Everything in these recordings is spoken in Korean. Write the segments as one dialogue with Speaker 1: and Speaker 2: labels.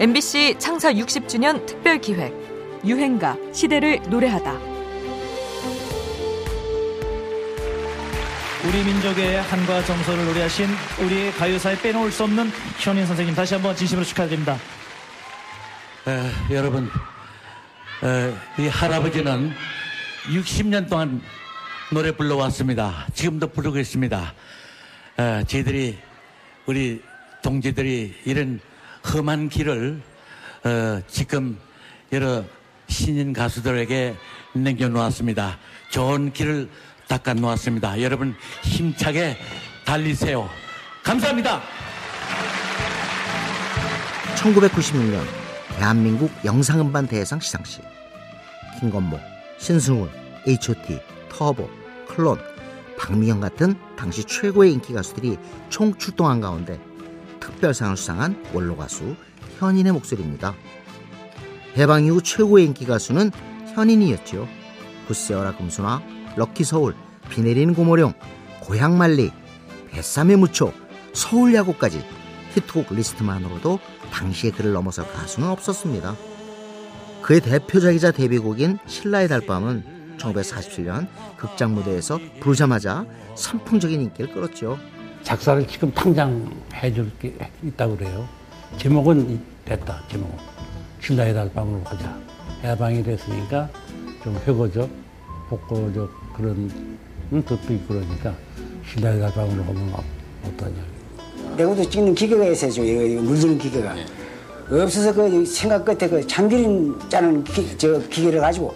Speaker 1: MBC 창사 60주년 특별 기획 유행가 시대를 노래하다.
Speaker 2: 우리 민족의 한과 정서를 노래하신 우리 가요사에 빼놓을 수 없는 현인 선생님 다시 한번 진심으로 축하드립니다.
Speaker 3: 에, 여러분, 에, 이 할아버지는 60년 동안 노래 불러왔습니다. 지금도 부르고 있습니다. 에, 저희들이 우리 동지들이 이런 험한 길을 어, 지금 여러 신인 가수들에게 남겨놓았습니다. 좋은 길을 닦아놓았습니다. 여러분 힘차게 달리세요. 감사합니다.
Speaker 4: 1996년 대한민국 영상음반 대회상 시상식 김건모, 신승훈, H.O.T, 터보, 클론, 박미경 같은 당시 최고의 인기 가수들이 총 출동한 가운데 특별상을 수상한 원로 가수 현인의 목소리입니다. 해방 이후 최고의 인기 가수는 현인이었죠. 굳세어라 금순아, 럭키 서울, 비 내리는 고모령, 고향만리, 베사메 무초, 서울야곡까지 히트곡 리스트만으로도 당시에 그를 넘어설 가수는 없었습니다. 그의 대표작이자 데뷔곡인 신라의 달밤은 1947년 극장 무대에서 부르자마자 선풍적인 인기를 끌었죠.
Speaker 5: 작사를 지금 당장 해줄 게 있다고 그래요. 제목은 됐다, 제목은. 신라의 달밤으로 가자. 해방이 됐으니까 좀 회고적, 복고적 그런 뜻도 있고 그러니까 신라의 달밤으로 가면 어떠냐.
Speaker 6: 내구도 찍는 기계가 있어야죠. 이거 물드는 기계가. 없어서 그 생각 끝에 그 참기름 짜는 기, 저 기계를 가지고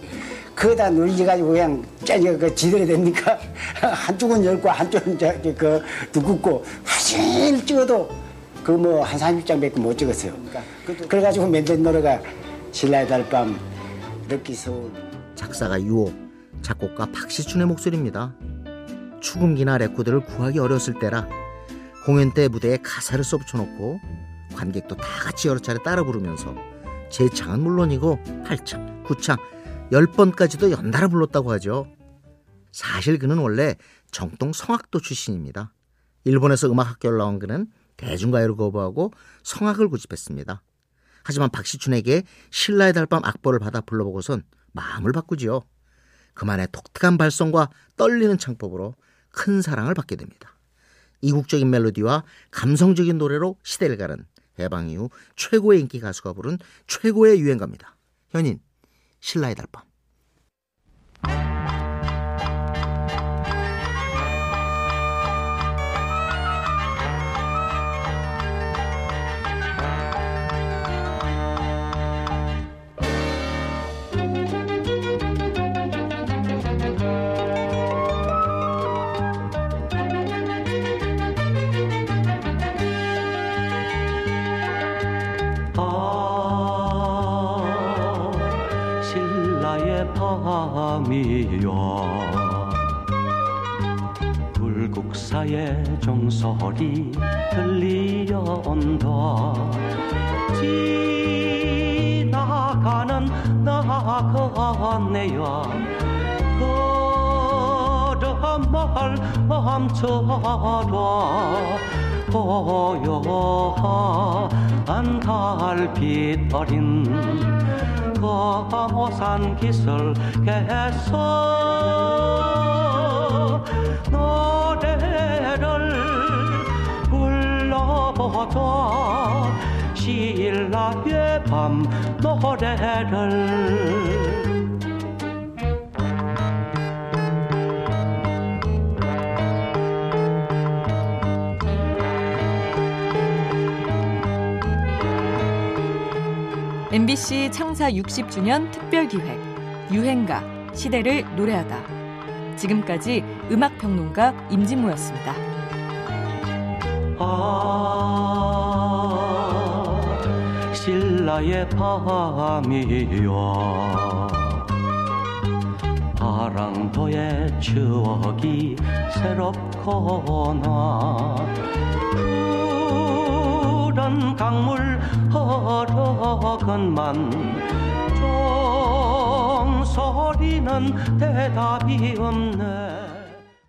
Speaker 6: 그거다 눌려가지고 그냥 짜니까 그 지대로 됩니까? 한쪽은 얇고 한쪽은 그 두껍고 사실 찍어도 그 뭐한 30장밖에 못 찍었어요. 그러니까 그래가지고 만든 노래가 신라의 달밤, 럭키 서울.
Speaker 4: 작사가 유호, 작곡가 박시춘의 목소리입니다. 축음기나 레코드를 구하기 어려웠을 때라 공연 때 무대에 가사를 써붙여놓고 관객도 다 같이 여러 차례 따라 부르면서 제 창은 물론이고 8창, 9창, 10번까지도 연달아 불렀다고 하죠. 사실 그는 원래 정동 성악도 출신입니다. 일본에서 음악학교를 나온 그는 대중가요를 거부하고 성악을 고집했습니다. 하지만 박시춘에게 신라의 달밤 악보를 받아 불러보고선 마음을 바꾸지요. 그만의 독특한 발성과 떨리는 창법으로 큰 사랑을 받게 됩니다. 이국적인 멜로디와 감성적인 노래로 시대를 가른 해방 이후 최고의 인기 가수가 부른 최고의 유행가입니다. 현인, 신라의 달밤.
Speaker 7: 밤이여. 불국사의 종소리 들리어온다 지나가는 나그네여. 걸음을 멈춰라 고요한 달빛 어린 거모산 기슭에서 노래를 불러보자 신라의 밤 노래를
Speaker 1: MBC 창사 60주년 특별 기획 유행가 시대를 노래하다. 지금까지 음악 평론가 임진모였습니다.
Speaker 7: 아 신라의 밤이여 아랑도의 추억이 새롭거나 푸른 강물 허러건만 종소리는 대답이 없네